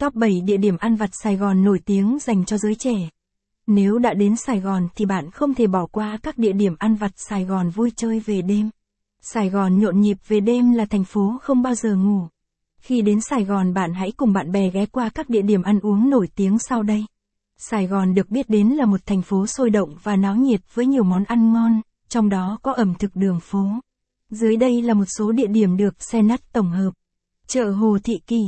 Top 7 địa điểm ăn vặt Sài Gòn nổi tiếng dành cho giới trẻ. Nếu đã đến Sài Gòn thì bạn không thể bỏ qua các địa điểm ăn vặt Sài Gòn vui chơi về đêm. Sài Gòn nhộn nhịp về đêm là thành phố không bao giờ ngủ. Khi đến Sài Gòn bạn hãy cùng bạn bè ghé qua các địa điểm ăn uống nổi tiếng sau đây. Sài Gòn được biết đến là một thành phố sôi động và náo nhiệt với nhiều món ăn ngon, trong đó có ẩm thực đường phố. Dưới đây là một số địa điểm được xe nắt tổng hợp. Chợ Hồ Thị Kỳ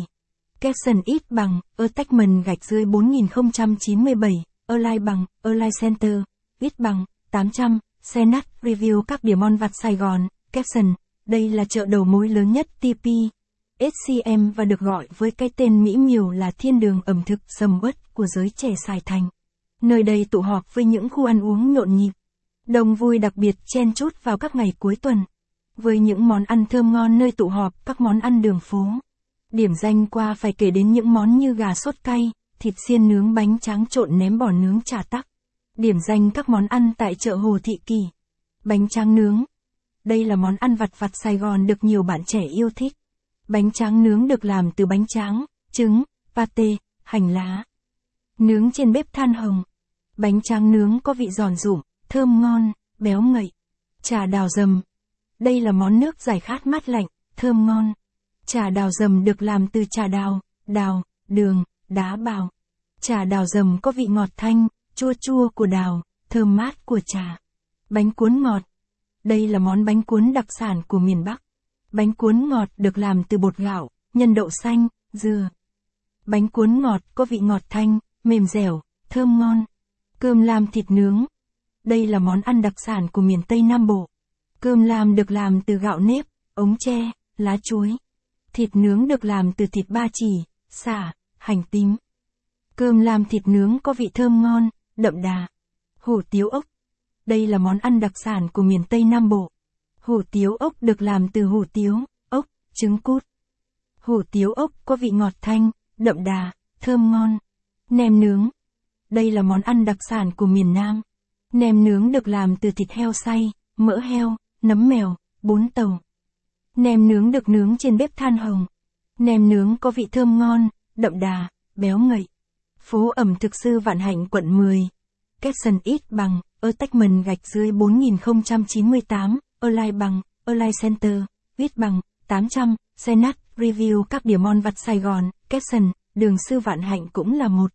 caption ít bằng, attachment gạch dưới 4097, Align bằng, Align Center, ít bằng, 800, Senat review các điểm on vặt Sài Gòn, caption, Đây là chợ đầu mối lớn nhất TP, SCM và được gọi với cái tên mỹ miều là thiên đường ẩm thực sầm uất của giới trẻ Sài Thành. Nơi đây tụ họp với những khu ăn uống nhộn nhịp. Đông vui đặc biệt chen chúc vào các ngày cuối tuần. Với những món ăn thơm ngon nơi tụ họp các món ăn đường phố. Điểm danh qua phải kể đến những món như gà sốt cay, thịt xiên nướng bánh tráng trộn ném bò nướng trà tắc. Điểm danh các món ăn tại chợ Hồ Thị Kỳ. Bánh tráng nướng. Đây là món ăn vặt vặt Sài Gòn được nhiều bạn trẻ yêu thích. Bánh tráng nướng được làm từ bánh tráng, trứng, pate, hành lá. Nướng trên bếp than hồng. Bánh tráng nướng có vị giòn rụm, thơm ngon, béo ngậy. Trà đào dầm. Đây là món nước giải khát mát lạnh, thơm ngon. Trà đào dầm được làm từ trà đào, đào, đường, đá bào. Trà đào dầm có vị ngọt thanh, chua chua của đào, thơm mát của trà. Bánh cuốn ngọt. Đây là món bánh cuốn đặc sản của miền Bắc. Bánh cuốn ngọt được làm từ bột gạo, nhân đậu xanh, dừa. Bánh cuốn ngọt có vị ngọt thanh, mềm dẻo, thơm ngon. Cơm lam thịt nướng. Đây là món ăn đặc sản của miền Tây Nam Bộ. Cơm lam được làm từ gạo nếp, ống tre, lá chuối. Thịt nướng được làm từ thịt ba chỉ, xả, hành tím. Cơm làm thịt nướng có vị thơm ngon, đậm đà. Hủ tiếu ốc. Đây là món ăn đặc sản của miền Tây Nam Bộ. Hủ tiếu ốc được làm từ hủ tiếu, ốc, trứng cút. Hủ tiếu ốc có vị ngọt thanh, đậm đà, thơm ngon. Nem nướng. Đây là món ăn đặc sản của miền Nam. Nem nướng được làm từ thịt heo xay, mỡ heo, nấm mèo, bún tàu. Nem nướng được nướng trên bếp than hồng. Nem nướng có vị thơm ngon, đậm đà, béo ngậy. Phố ẩm thực sư Vạn Hạnh quận 10. Capson ít bằng, ở tách mần gạch dưới 4098, Align bằng, Align Center, viết bằng, 800, xe nát, review các điểm on vặt Sài Gòn, Capson, đường sư Vạn Hạnh cũng là một.